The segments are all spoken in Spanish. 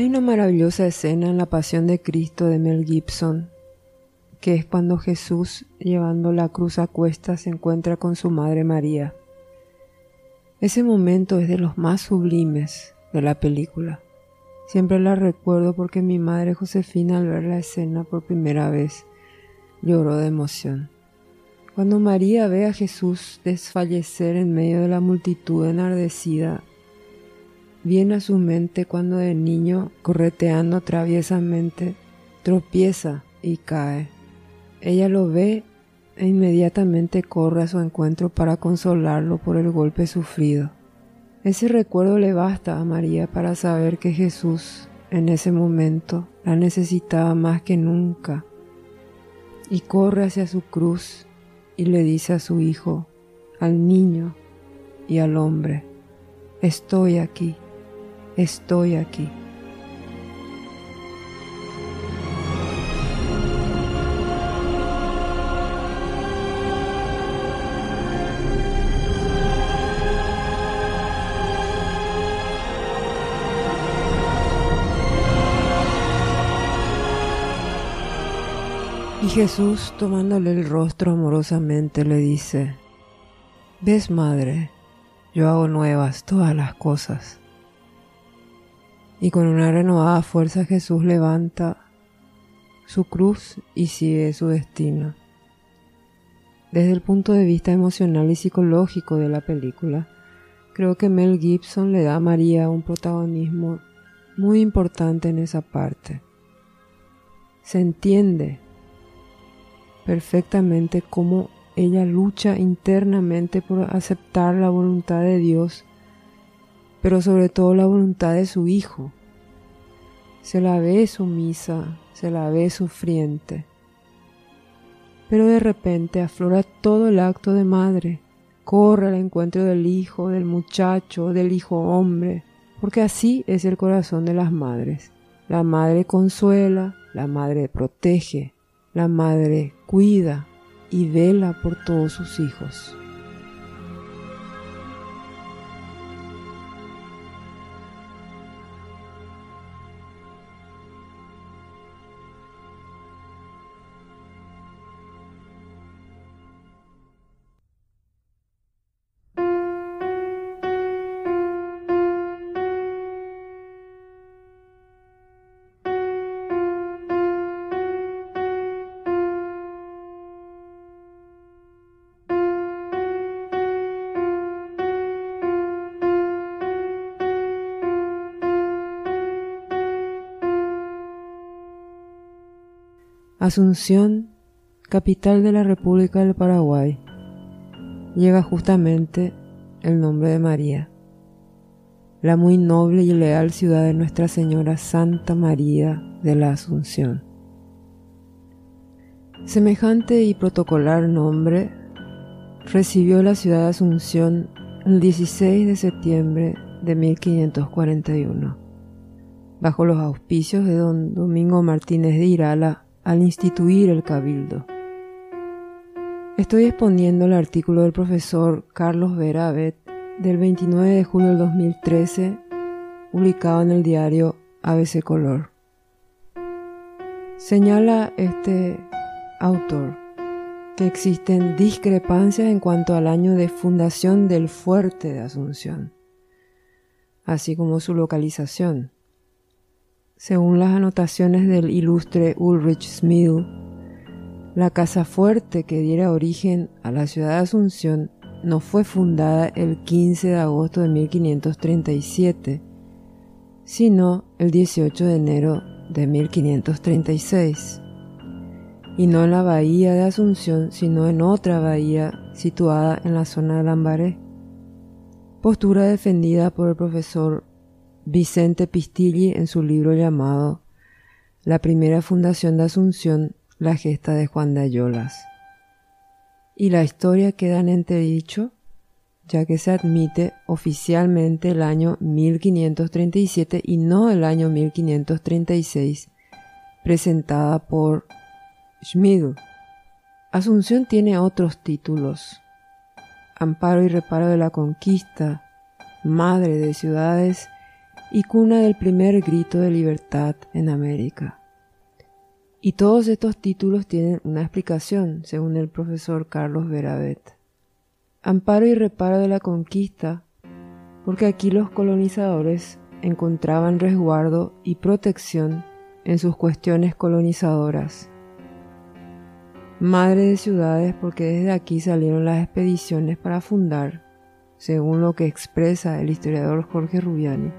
Hay una maravillosa escena en la Pasión de Cristo de Mel Gibson, que es cuando Jesús, llevando la cruz a cuestas, se encuentra con su Madre María. Ese momento es de los más sublimes de la película. Siempre la recuerdo porque mi madre Josefina al ver la escena por primera vez lloró de emoción. Cuando María ve a Jesús desfallecer en medio de la multitud enardecida, viene a su mente cuando de niño, correteando traviesamente, tropieza y cae. Ella lo ve e inmediatamente corre a su encuentro para consolarlo por el golpe sufrido. Ese recuerdo le basta a María para saber que Jesús en ese momento la necesitaba más que nunca y corre hacia su cruz y le dice a su hijo, al niño y al hombre, estoy aquí estoy aquí. Y Jesús, tomándole el rostro amorosamente, le dice, ¿Ves, madre? Yo hago nuevas todas las cosas y con una renovada fuerza Jesús levanta su cruz y sigue su destino. Desde el punto de vista emocional y psicológico de la película, creo que Mel Gibson le da a María un protagonismo muy importante en esa parte. Se entiende perfectamente cómo ella lucha internamente por aceptar la voluntad de Dios pero sobre todo la voluntad de su Hijo. Se la ve sumisa, se la ve sufriente. Pero de repente aflora todo el acto de madre, corre al encuentro del hijo, del muchacho, del hijo hombre, porque así es el corazón de las madres. La madre consuela, la madre protege, la madre cuida y vela por todos sus hijos. Asunción, capital de la República del Paraguay, llega justamente el nombre de María, la muy noble y leal ciudad de Nuestra Señora Santa María de la Asunción. Semejante y protocolar nombre recibió la ciudad de Asunción el 16 de septiembre de 1541, bajo los auspicios de don Domingo Martínez de Irala, al instituir el cabildo. Estoy exponiendo el artículo del profesor Carlos Vera del 29 de julio del 2013, publicado en el diario ABC Color. Señala este autor que existen discrepancias en cuanto al año de fundación del fuerte de Asunción, así como su localización. Según las anotaciones del ilustre Ulrich Smith, la casa fuerte que diera origen a la ciudad de Asunción no fue fundada el 15 de agosto de 1537, sino el 18 de enero de 1536, y no en la bahía de Asunción, sino en otra bahía situada en la zona de Lambaré, postura defendida por el profesor Vicente Pistilli en su libro llamado La primera fundación de Asunción, la gesta de Juan de Ayolas. Y la historia queda en entredicho, ya que se admite oficialmente el año 1537 y no el año 1536, presentada por Schmidl. Asunción tiene otros títulos. Amparo y reparo de la conquista, madre de ciudades y cuna del primer grito de libertad en América. Y todos estos títulos tienen una explicación, según el profesor Carlos Verabet. Amparo y reparo de la conquista, porque aquí los colonizadores encontraban resguardo y protección en sus cuestiones colonizadoras. Madre de ciudades porque desde aquí salieron las expediciones para fundar, según lo que expresa el historiador Jorge Rubiani,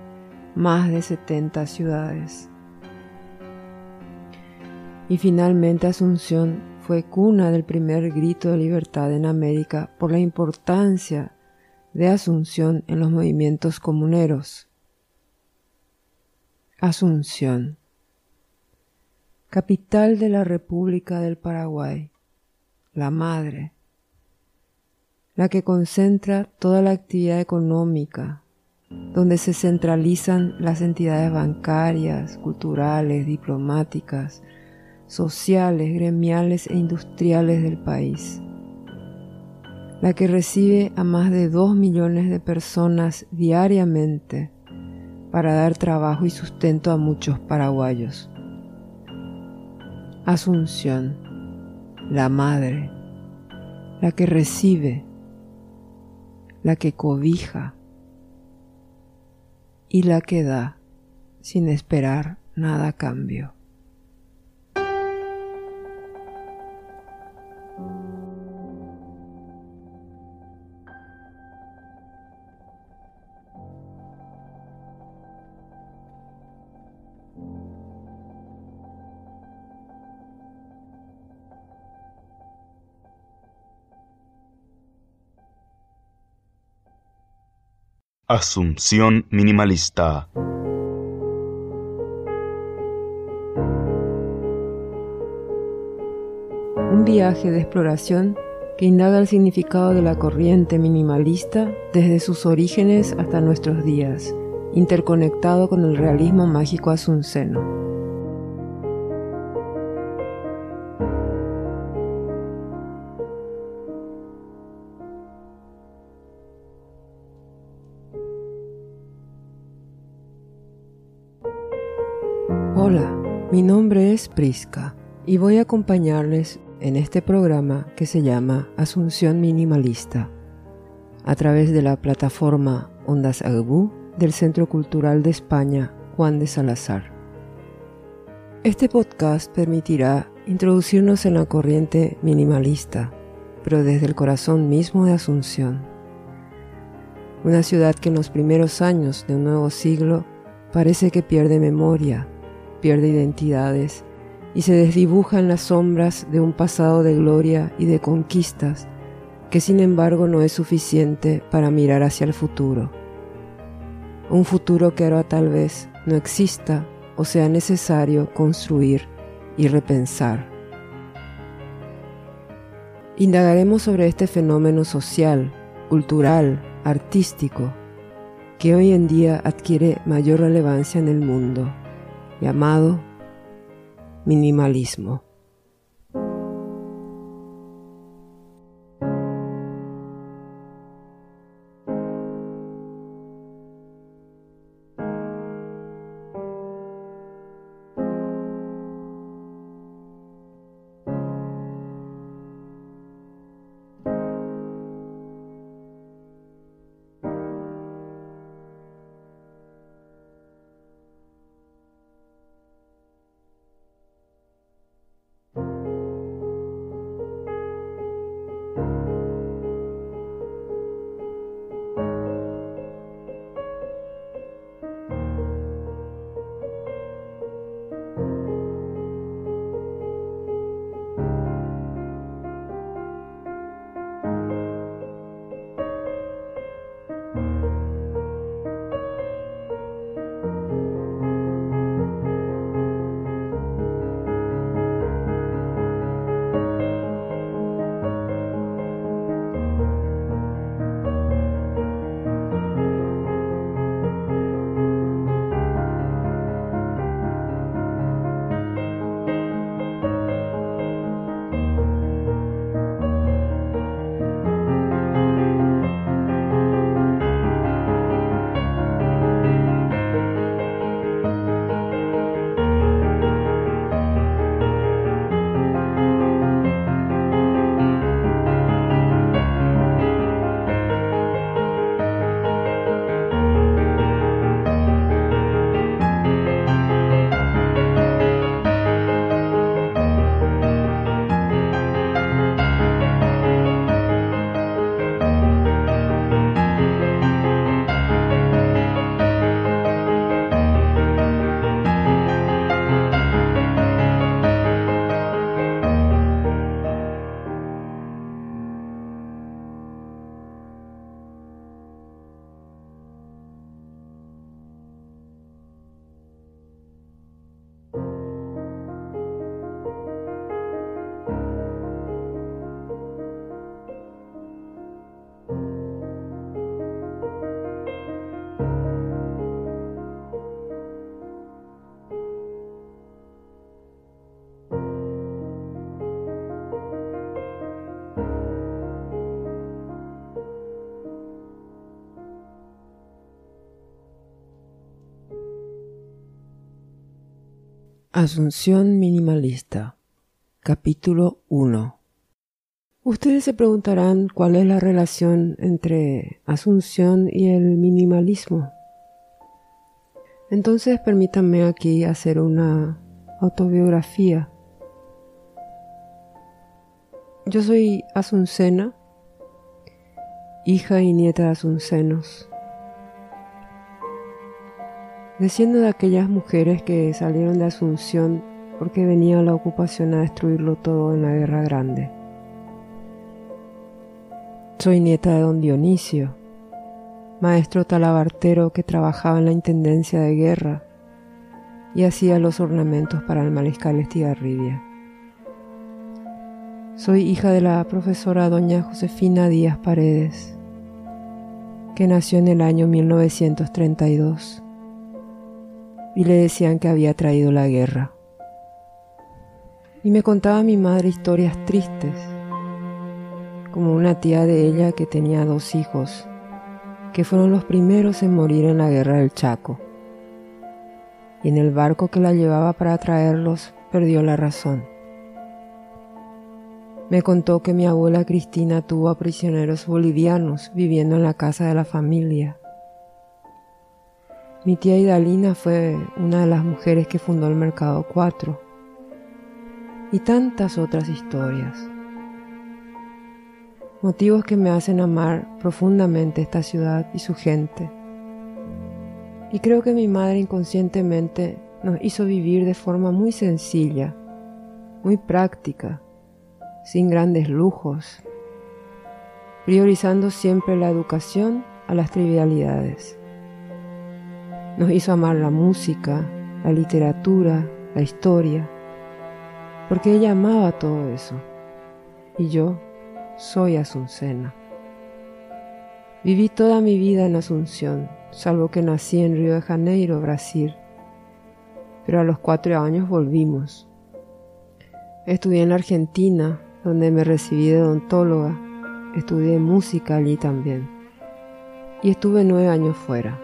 más de 70 ciudades. Y finalmente Asunción fue cuna del primer grito de libertad en América por la importancia de Asunción en los movimientos comuneros. Asunción, capital de la República del Paraguay, la madre, la que concentra toda la actividad económica, donde se centralizan las entidades bancarias, culturales, diplomáticas, sociales, gremiales e industriales del país, la que recibe a más de dos millones de personas diariamente para dar trabajo y sustento a muchos paraguayos. Asunción, la madre, la que recibe, la que cobija y la que da sin esperar nada cambio. Asunción minimalista. Un viaje de exploración que indaga el significado de la corriente minimalista desde sus orígenes hasta nuestros días, interconectado con el realismo mágico asunceno. Hola, mi nombre es Prisca y voy a acompañarles en este programa que se llama Asunción Minimalista a través de la plataforma Ondas Agbú del Centro Cultural de España Juan de Salazar. Este podcast permitirá introducirnos en la corriente minimalista, pero desde el corazón mismo de Asunción. Una ciudad que en los primeros años de un nuevo siglo parece que pierde memoria pierde identidades y se desdibuja en las sombras de un pasado de gloria y de conquistas que sin embargo no es suficiente para mirar hacia el futuro. Un futuro que ahora tal vez no exista o sea necesario construir y repensar. Indagaremos sobre este fenómeno social, cultural, artístico, que hoy en día adquiere mayor relevancia en el mundo llamado minimalismo. Asunción Minimalista Capítulo 1 Ustedes se preguntarán cuál es la relación entre Asunción y el minimalismo. Entonces permítanme aquí hacer una autobiografía. Yo soy asuncena, hija y nieta de asuncenos. Desciendo de aquellas mujeres que salieron de Asunción porque venía la ocupación a destruirlo todo en la Guerra Grande. Soy nieta de don Dionisio, maestro talabartero que trabajaba en la Intendencia de Guerra y hacía los ornamentos para el mariscal Estigarribia. Soy hija de la profesora doña Josefina Díaz Paredes, que nació en el año 1932 y le decían que había traído la guerra. Y me contaba mi madre historias tristes, como una tía de ella que tenía dos hijos, que fueron los primeros en morir en la guerra del Chaco. Y en el barco que la llevaba para traerlos perdió la razón. Me contó que mi abuela Cristina tuvo a prisioneros bolivianos viviendo en la casa de la familia mi tía Idalina fue una de las mujeres que fundó el Mercado 4 y tantas otras historias. Motivos que me hacen amar profundamente esta ciudad y su gente. Y creo que mi madre inconscientemente nos hizo vivir de forma muy sencilla, muy práctica, sin grandes lujos, priorizando siempre la educación a las trivialidades. Nos hizo amar la música, la literatura, la historia, porque ella amaba todo eso. Y yo soy Asuncena. Viví toda mi vida en Asunción, salvo que nací en Río de Janeiro, Brasil. Pero a los cuatro años volvimos. Estudié en la Argentina, donde me recibí de odontóloga. Estudié música allí también. Y estuve nueve años fuera.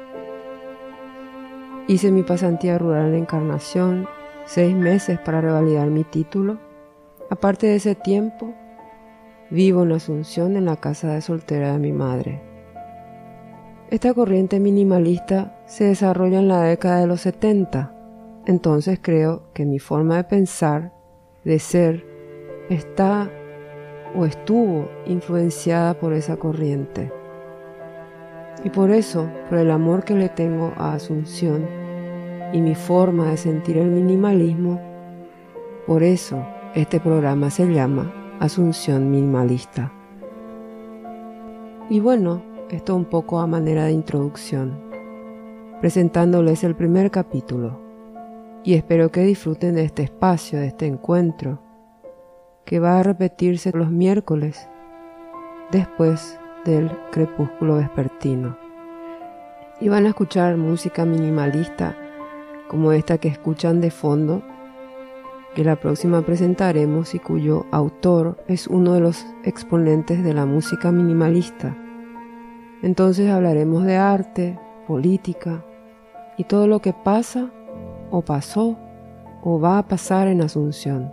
Hice mi pasantía rural en Encarnación, seis meses para revalidar mi título. Aparte de ese tiempo, vivo en Asunción en la casa de soltera de mi madre. Esta corriente minimalista se desarrolla en la década de los 70, entonces creo que mi forma de pensar, de ser, está o estuvo influenciada por esa corriente. Y por eso, por el amor que le tengo a Asunción y mi forma de sentir el minimalismo, por eso este programa se llama Asunción Minimalista. Y bueno, esto un poco a manera de introducción, presentándoles el primer capítulo. Y espero que disfruten de este espacio, de este encuentro, que va a repetirse los miércoles después del crepúsculo vespertino. Y van a escuchar música minimalista como esta que escuchan de fondo, que la próxima presentaremos y cuyo autor es uno de los exponentes de la música minimalista. Entonces hablaremos de arte, política y todo lo que pasa o pasó o va a pasar en Asunción.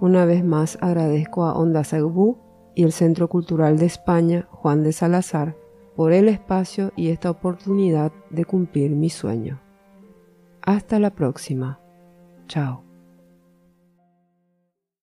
Una vez más agradezco a Onda Segbú y el Centro Cultural de España Juan de Salazar por el espacio y esta oportunidad de cumplir mi sueño. Hasta la próxima. Chao.